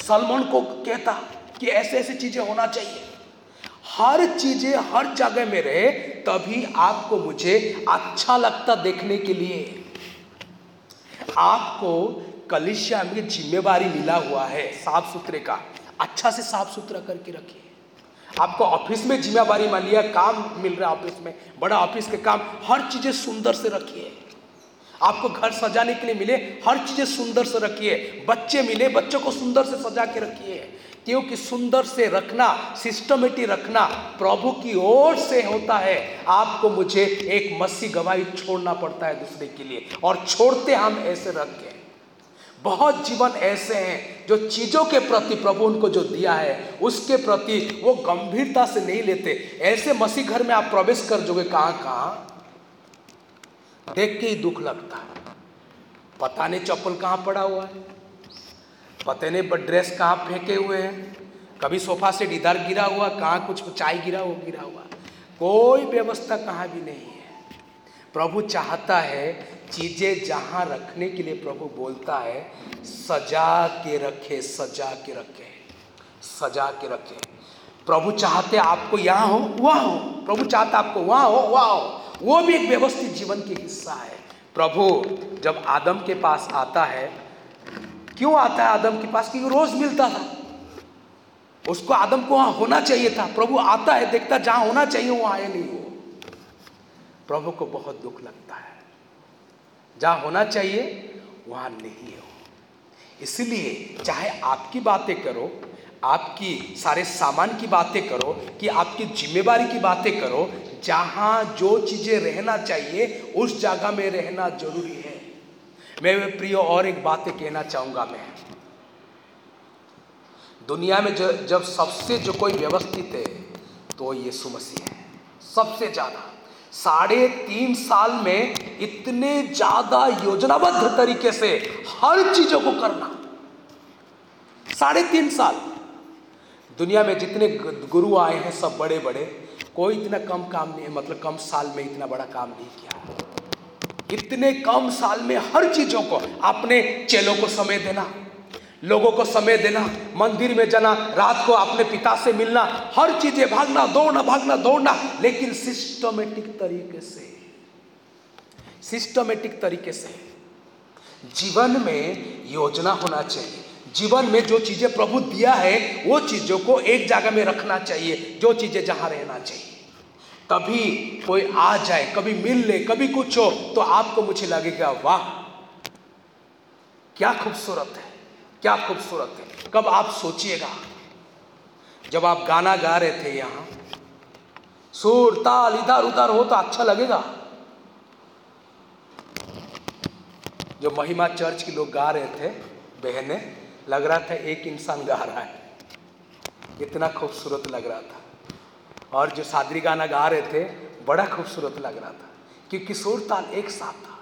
सलमान को कहता कि ऐसे ऐसे चीज़ें होना चाहिए। हर चीज़ें हर जगह में रहे, तभी आपको मुझे अच्छा लगता देखने के लिए। आपको कलिशिया में जिम्मेवारी मिला हुआ है साफ़ सुथरे का। अच्छा से साफ़ सुथरा करके रखिए। आपको ऑफ़िस में जिम्मेवारी मान लिया काम मिल रहा है ऑफ़िस में, बड़ा ऑफ़िस के काम, हर चीज़ें सुंदर से रखिए। आपको घर सजाने के लिए मिले, हर चीज़ें सुंदर से रखिए। बच्चे मिले, बच्चों को सुंदर से सजा के रखिए। क्योंकि सुंदर से रखना सिस्टमेटिक रखना, प्रभु की ओर से होता है। आपको मुझे एक मसी गवाही छोड़ना पड़ता है दूसरे के लिए। और छोड़ते हम ऐसे रख के। बहुत जीवन ऐसे हैं जो चीज़ों के प्रति प्रभु उनको जो दिया है, उसके प्रति वो गंभीरता से नहीं लेते। ऐसे मसीह घर में आप प्रवेश कर जोगे कहाँ कहाँ देख के ही दुख लगता है। पता नहीं चप्पल कहाँ पड़ा हुआ है। पता नहीं ड्रेस कहाँ फेंके हुए हैं। कभी सोफा सेट इधर गिरा हुआ, कहाँ कुछ चाय गिरा हुआ गिरा हुआ। कोई व्यवस्था कहाँ भी नहीं है। प्रभु चाहता है चीज़ें जहाँ रखने के लिए प्रभु बोलता है, सजा के रखे, सजा के रखे, सजा के रखे। प्रभु चाहते आपको यहाँ हो, वहाँ हो। प्रभु चाहता आपको वहाँ हो वहाँ हो। वो भी एक व्यवस्थित जीवन की हिस्सा है। प्रभु, जब आदम के पास आता है, क्यों आता है आदम के पास? क्योंकि रोज मिलता था। उसको आदम को वहाँ होना चाहिए था। प्रभु आता है, देखता जहाँ होना चाहिए, वहाँ आए नहीं हो प्रभु को बहुत दुख लगता है। जहाँ होना चाहिए, वहाँ नहीं हो। इसलिए चाहे आपकी बातें करो, आपकी सारे सामान की बातें करो, कि आपकी जिम्मेवारी की बातें करो जहाँ जो चीज़ें रहना चाहिए, उस जगह में रहना ज़रूरी है। मैं प्रिय, और एक बातें कहना चाहूँगा मैं। दुनिया में जब सबसे जो कोई व्यवस्थित है तो यीशु मसीह है। सबसे ज़्यादा। साढ़े तीन साल में इतने ज़्यादा योजनाबद्ध तरीके से हर चीज़ों को करना। साढ़े तीन साल। दुनिया में जितने गुरु आए हैं, सब बड़े बड़े कोई इतना कम काम नहीं है मतलब कम साल में इतना बड़ा काम नहीं किया। इतने कम साल में हर चीज़ों को अपने चेलों को समय देना, लोगों को समय देना, मंदिर में जाना, रात को अपने पिता से मिलना, हर चीज़ें भागना, दौड़ना भागना, दौड़ना, लेकिन सिस्टमेटिक तरीके से सिस्टमेटिक तरीके से, जीवन में योजना होना चाहिए। जीवन में जो चीज़ें प्रभु दिया है, वो चीज़ों को एक जगह में रखना चाहिए, जो चीज़ें जहाँ रहना चाहिए। कभी कोई आ जाए, कभी मिल ले, कभी कुछ हो तो आपको मुझे लगेगा, वाह, क्या खूबसूरत है, क्या खूबसूरत है। कब आप सोचिएगा, जब आप गाना गा रहे थे यहाँ, सुर ताल इधर उधर हो तो अच्छा लगेगा। जो महिमा चर्च के लोग गा रहे थे, बहने लग रहा था एक इंसान गा रहा है। इतना खूबसूरत लग रहा था। और जो सादरी गाना गा रहे थे, बड़ा खूबसूरत लग रहा था। क्योंकि सुर ताल एक साथ था।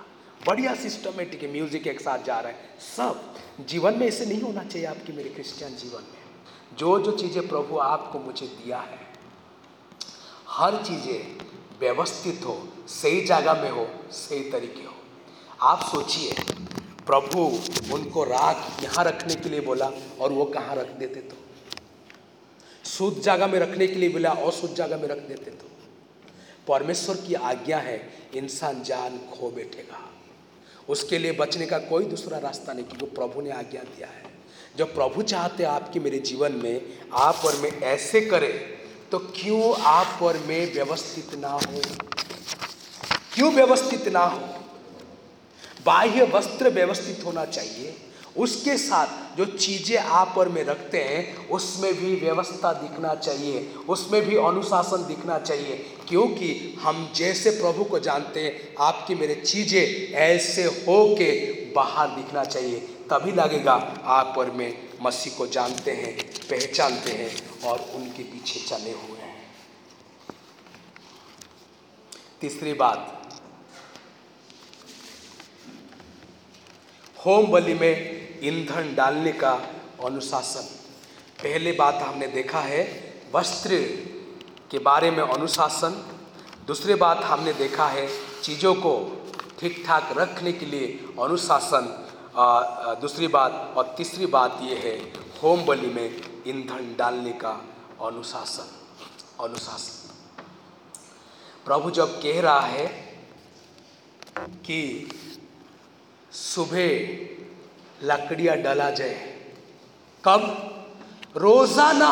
बढ़िया सिस्टमेटिक म्यूज़िक एक साथ जा रहा है। सब जीवन में ऐसे नहीं होना चाहिए आपकी मेरे क्रिश्चियन जीवन में। जो जो चीज़ें प्रभु आपको मुझे दिया है, हर चीज़ें व्यवस्थित हो, सही जगह में हो, सही तरीके हो। आप सोचिए प्रभु उनको राख यहाँ रखने के लिए बोला और वो कहाँ रख देते तो? शुद्ध जगह में रखने के लिए बोला अशुद्ध जगह में रख देते तो? परमेश्वर की आज्ञा है, इंसान जान खो बैठेगा। उसके लिए बचने का कोई दूसरा रास्ता नहीं, क्योंकि प्रभु ने आज्ञा दिया है। जब प्रभु चाहते आपके मेरे जीवन में आप और मैं ऐसे करें तो क्यों आप और मैं व्यवस्थित ना हो? क्यों व्यवस्थित ना हो? बाह्य वस्त्र व्यवस्थित होना चाहिए। उसके साथ जो चीज़ें आप और में रखते हैं, उसमें भी व्यवस्था दिखना चाहिए, उसमें भी अनुशासन दिखना चाहिए। क्योंकि हम जैसे प्रभु को जानते हैं, आपकी मेरे चीज़ें ऐसे हो के बाहर दिखना चाहिए। तभी लगेगा आप और में मसीह को जानते हैं, पहचानते हैं और उनके पीछे चले हुए हैं। तीसरी बात होम बलि में ईंधन डालने का अनुशासन। पहले बात हमने देखा है वस्त्र के बारे में अनुशासन। दूसरी बात हमने देखा है चीज़ों को ठीक ठाक रखने के लिए अनुशासन। दूसरी बात और तीसरी बात ये है होम बलि में ईंधन डालने का अनुशासन। अनुशासन। प्रभु जब कह रहा है कि सुबह लकड़ियाँ डला जाए। कब? रोज़ाना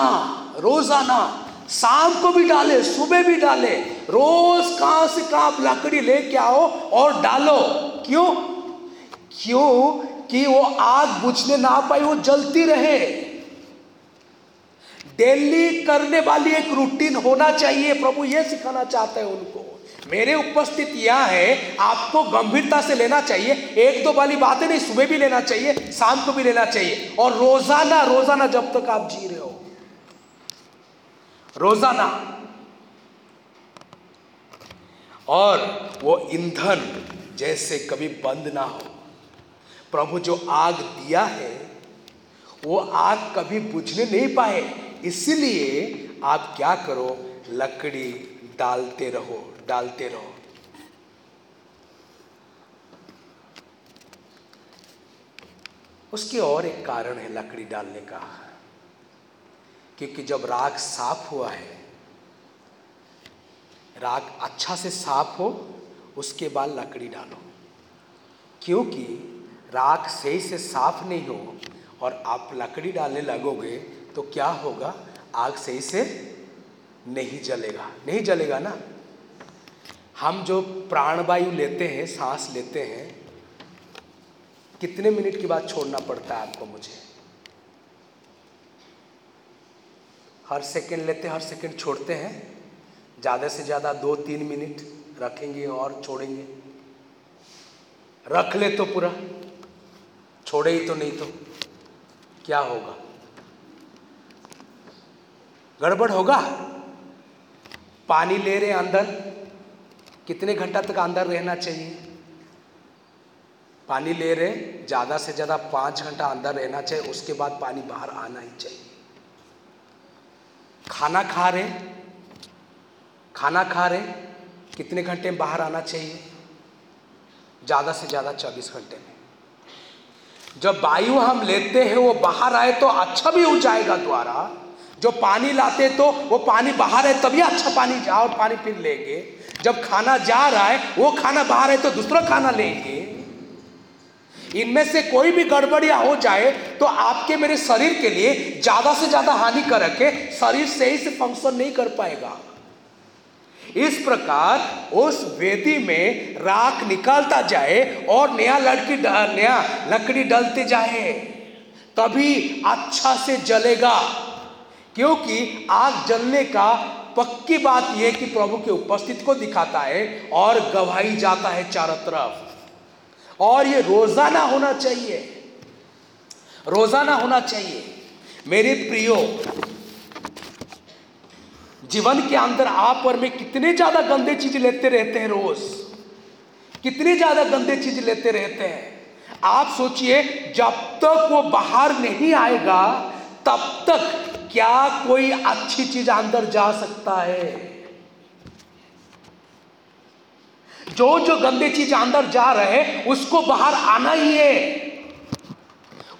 रोज़ाना। शाम को भी डाले, सुबह भी डाले। रोज कहाँ से कहाँ लकड़ी लेके आओ और डालो। क्यों? क्यों? कि वो आग बुझने ना पाए वो जलती रहे। डेली करने वाली एक रूटीन होना चाहिए। प्रभु ये सिखाना चाहते हैं उनको। मेरे उपस्थित यह है, आपको गंभीरता से लेना चाहिए। एक दो वाली बातें नहीं, सुबह भी लेना चाहिए, शाम को भी लेना चाहिए। और रोज़ाना रोज़ाना जब तक आप जी रहे हो। रोज़ाना। और वो ईंधन जैसे कभी बंद ना हो। प्रभु जो आग दिया है, वो आग कभी बुझने नहीं पाए। इसलिए आप क्या करो, लकड़ी डालते रहो। डालते रहो। उसके और एक कारण है लकड़ी डालने का, क्योंकि जब राख साफ़ हुआ है, राख अच्छा से साफ़ हो, उसके बाद लकड़ी डालो। क्योंकि राख सही से साफ़ नहीं हो और आप लकड़ी डालने लगोगे तो क्या होगा? आग सही से नहीं जलेगा। नहीं जलेगा ना? हम जो प्राणवायु लेते हैं, सांस लेते हैं, कितने मिनट के बाद छोड़ना पड़ता है आपको मुझे? हर सेकंड लेते, हर सेकंड छोड़ते हैं, ज़्यादा से ज़्यादा दो तीन मिनट रखेंगे और छोड़ेंगे। रख ले तो पूरा, छोड़े ही तो नहीं तो क्या होगा? गड़बड़ होगा? पानी ले रहे अंदर कितने घंटा तक अंदर रहना चाहिए? पानी ले रहे, ज़्यादा से ज़्यादा पाँच घंटा अंदर रहना चाहिए, उसके बाद पानी बाहर आना ही चाहिए। खाना खा रहे, खाना खा रहे, कितने घंटे में बाहर आना चाहिए? ज़्यादा से ज़्यादा चौबीस घंटे में। जब वायु हम लेते हैं, वो बाहर आए तो अच्छा भी हो जाएगा द्वारा। जो पानी लाते तो वो पानी बाहर है, तभी अच्छा पानी और पानी फिर लेंगे। जब खाना जा रहा है, वो खाना बाहर है तो दूसरा खाना लेंगे। इनमें से कोई भी गड़बड़िया हो जाए तो आपके मेरे शरीर के लिए ज़्यादा से ज़्यादा हानिकारक है। शरीर सही से फ़ंक्शन नहीं कर पाएगा। इस प्रकार उस वेदी में राख निकालता जाए और नया लड़की नया लकड़ी डलते जाए, तभी अच्छा से जलेगा। क्योंकि आग जलने का पक्की बात यह कि प्रभु के उपस्थिति को दिखाता है और गवाही जाता है चारों तरफ़। और ये रोज़ाना होना चाहिए। रोज़ाना होना चाहिए। मेरे प्रियो, जीवन के अंदर आप और मैं कितने ज़्यादा गंदे चीज़ लेते रहते हैं रोज। कितने ज़्यादा गंदे चीज़ लेते रहते हैं। आप सोचिए, जब तक वो बाहर नहीं आएगा, तब तक क्या कोई अच्छी चीज़ अंदर जा सकता है? जो जो गंदे चीज़ अंदर जा रहे उसको बाहर आना ही है।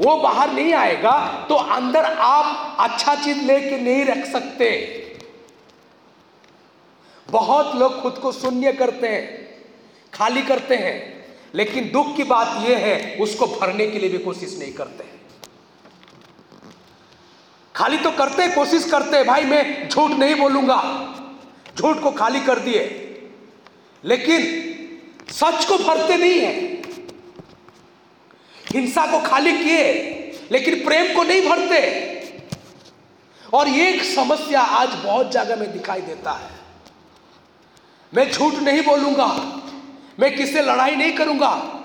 वो बाहर नहीं आएगा तो अंदर आप अच्छा चीज़ लेके नहीं रख सकते। बहुत लोग खुद को शून्य करते हैं, खाली करते हैं, लेकिन दुख की बात यह है, उसको भरने के लिए भी कोशिश नहीं करते। खाली तो करते, कोशिश करते, भाई मैं झूठ नहीं बोलूँगा। झूठ को खाली कर दिए। लेकिन सच को भरते नहीं है। हिंसा को खाली किए, लेकिन प्रेम को नहीं भरते। और एक समस्या आज बहुत जगह में दिखाई देता है। मैं झूठ नहीं बोलूँगा, मैं किससे लड़ाई नहीं करूँगा।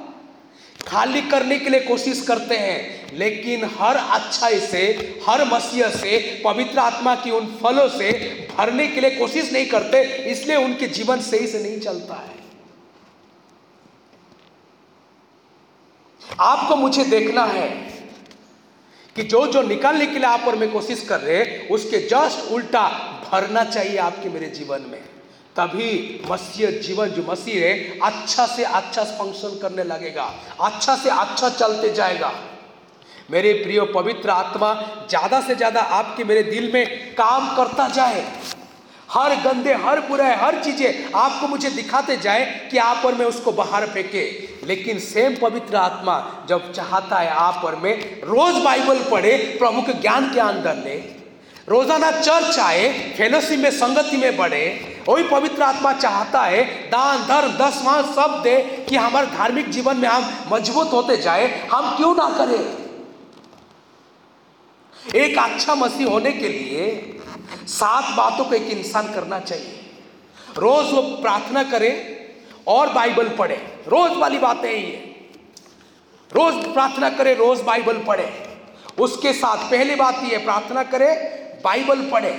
खाली करने के लिए कोशिश करते हैं, लेकिन हर अच्छाई से, हर मसीह से, पवित्र आत्मा की उन फलों से भरने के लिए कोशिश नहीं करते, इसलिए उनके जीवन सही से नहीं चलता है। आपको मुझे देखना है कि जो जो निकालने के लिए आप और मैं कोशिश कर रहे उसके जस्ट उल्टा भरना चाहिए आपके मेरे जीवन में। तभी मसीह जीवन जो मसीह है अच्छा से अच्छा फ़ंक्शन करने लगेगा। अच्छा से अच्छा चलते जाएगा। मेरे प्रिय पवित्र आत्मा, ज़्यादा से ज़्यादा आपके मेरे दिल में काम करता जाए। हर गंदे, हर बुरे हर चीज़ें आपको मुझे दिखाते जाए कि आप और मैं उसको बाहर फेंके। लेकिन सेम पवित्र आत्मा जब चाहता है आप और मैं, रोज बाइबल पढ़े, प्रभु के ज्ञान के अंदर ले। रोज़ाना चर्च आए फेलोसी में, संगति में बढ़े, वही पवित्र आत्मा चाहता है, दान, धर्म दसवां सब दे कि हमारे धार्मिक जीवन में हम मज़बूत होते जाए। हम क्यों ना करें? एक अच्छा मसीह होने के लिए सात बातों को एक इंसान करना चाहिए। रोज वो प्रार्थना करे और बाइबल पढ़े। रोज वाली बातें हैं ये। रोज प्रार्थना करे, रोज बाइबल पढ़े। उसके साथ पहली बात ये, प्रार्थना करे बाइबल पढ़े।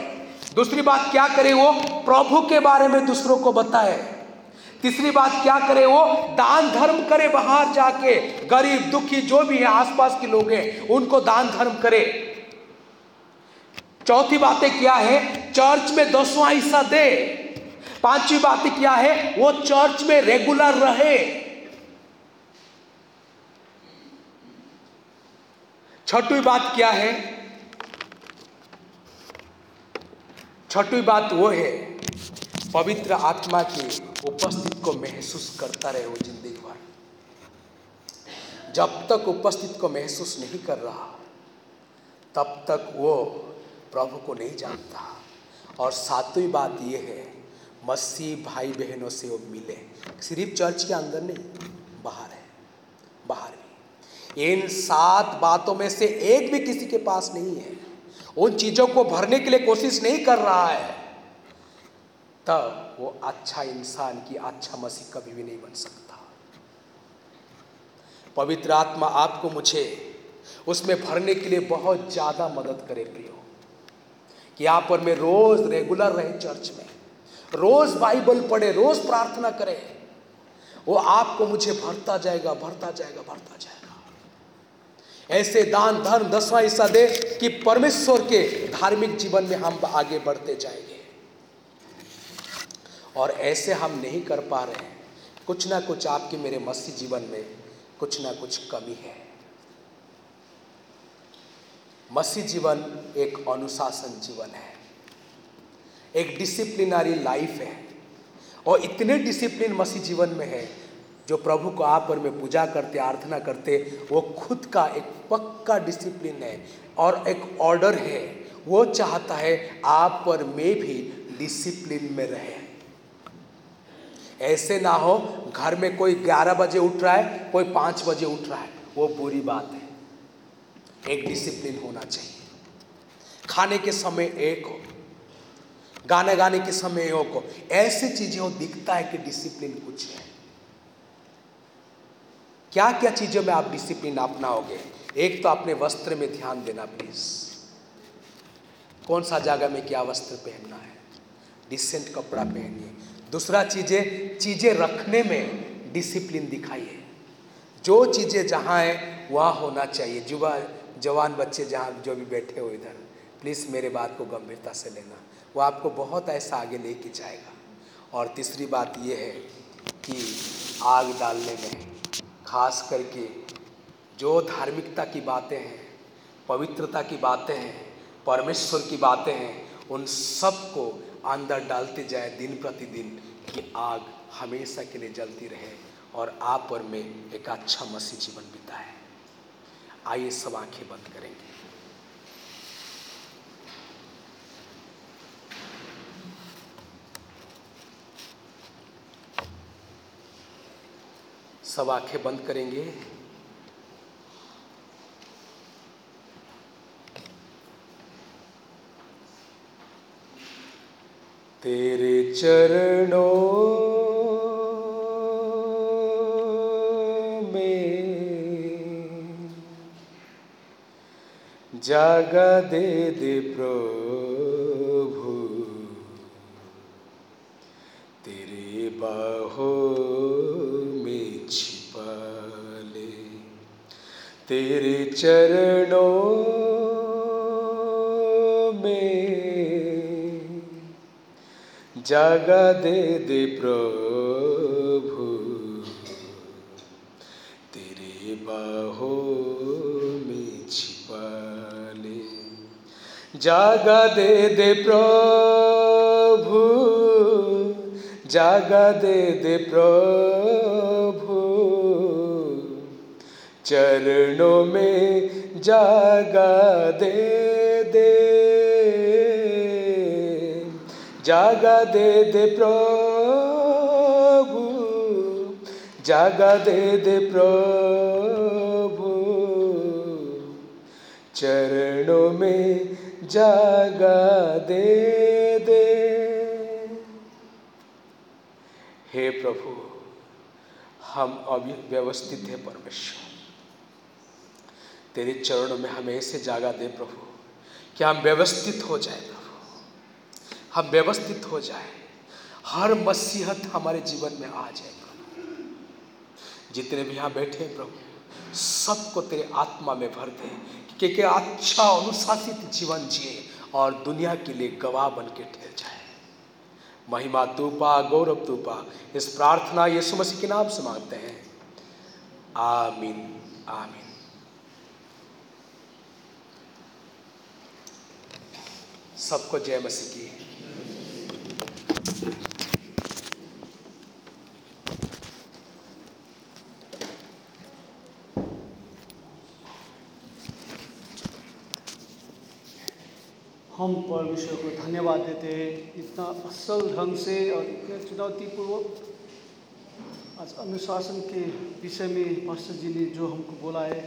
दूसरी बात क्या करे वो? प्रभु के बारे में दूसरों को बताए। तीसरी बात क्या करे वो? दान धर्म करे बाहर जाके। गरीब, दुखी, जो भी है, आसपास के लोग हैं, उनको दान धर्म करे। चौथी बातें क्या है? चर्च में दसवां हिस्सा दे। पांचवी बात क्या है? वो चर्च में रेगुलर रहे। छठवी बात क्या है? छठवी बात वो है, पवित्र आत्मा की उपस्थित को महसूस करता रहे वो ज़िंदगी भर। जब तक उपस्थित को महसूस नहीं कर रहा, तब तक वो प्रभु को नहीं जानता। और सातवीं बात यह है, मसीह भाई बहनों से वो मिले। सिर्फ़ चर्च के अंदर नहीं, बाहर है, बाहर भी। इन सात बातों में से एक भी किसी के पास नहीं है। उन चीज़ों को भरने के लिए कोशिश नहीं कर रहा है। तब वो अच्छा इंसान की अच्छा मसीह कभी भी नहीं बन सकता। पवित्र आत्मा आपको मुझे, उसमें भरने के लिए बहुत ज़्यादा मदद करे प्रियो। कि आप और मैं रोज रेगुलर रहे चर्च में, रोज बाइबल पढ़े, रोज प्रार्थना करे, वो आपको मुझे भरता जाएगा भरता जाएगा भरता जाएगा। ऐसे दान, धर्म, दसवां हिस्सा दे कि परमेश्वर के धार्मिक जीवन में हम आगे बढ़ते जाएँगे। और ऐसे हम नहीं कर पा रहे हैं। कुछ ना कुछ आपके मेरे मसीह जीवन में कुछ ना कुछ कमी है। मसीह जीवन एक अनुशासन जीवन है। एक डिसिप्लिनरी लाइफ है। और इतने डिसिप्लिन मसीह जीवन में है जो प्रभु को आप पर में पूजा करते, आराधना करते, वो खुद का एक पक्का डिसिप्लिन है और एक ऑर्डर है। वो चाहता है आप पर में भी डिसिप्लिन में रहे। ऐसे ना हो, घर में कोई ग्यारह बजे उठ रहा है, कोई पाँच बजे उठ रहा है, वो बुरी बात है। एक डिसिप्लिन होना चाहिए। खाने के समय एक हो, गाने गाने के समय एक हो। ऐसी चीज़ें हो, दिखता है कि डिसिप्लिन कुछ है। क्या क्या चीज़ों में आप डिसिप्लिन अपनाओगे? एक तो अपने वस्त्र में ध्यान देना प्लीज़ कौन सा जगह में क्या वस्त्र पहनना है? डिसेंट कपड़ा पहनिए। दूसरा चीज़ें चीज़ें रखने में डिसिप्लिन दिखाइए। जो चीज़ें जहाँ हैं, वहाँ होना चाहिए। युवा, जवान बच्चे जहाँ, जो भी बैठे हो इधर प्लीज़ मेरे बात को गंभीरता से लेना। वो आपको बहुत ऐसा आगे लेके जाएगा। और तीसरी बात ये है कि आग डालने में खास करके जो धार्मिकता की बातें हैं, पवित्रता की बातें हैं, परमेश्वर की बातें हैं, उन सबको अंदर डालते जाए दिन प्रतिदिन कि आग हमेशा के लिए जलती रहे और आप और में एक अच्छा मसीह जीवन बिताए। आइए सब आँखें बंद करेंगे। सब आँखें बंद करेंगे। तेरे चरणों में जागा दे दे प्रभु। तेरे बाहों में छिपा ले तेरे चरणों में जगा दे दे प्रभु। तेरे बाहों में छिपा ले। जागा दे दे प्रभु, जागा दे दे प्रभु। चरणों में जागा दे दे। जागा दे दे प्रभु। जागा दे दे प्रभु। चरणों में जागा दे दे। हे प्रभु, हम अव्यवस्थित है परमेश्वर। तेरे चरणों में हमें ऐसे जागा दे प्रभु, कि हम व्यवस्थित हो जाए प्रभु। हम व्यवस्थित हो जाए। हर मसीहत हमारे जीवन में आ जाए प्रभु। जितने भी यहाँ बैठे प्रभु, सबको तेरे आत्मा में भर दे कि कि अच्छा अनुशासित जीवन जिए और दुनिया के लिए गवाह बन के ठहर जाए। महिमा तूपा, गौरव तूपा, इस प्रार्थना यीशु मसीह के नाम से मांगते हैं। आमीन आमीन। सबको जय मसीह की। हम परमेश्वर को धन्यवाद देते हैं इतना असल ढंग से और इतने चुनौतीपूर्वक। आज अनुशासन के विषय में पास्टर जी ने जो हमको बोला है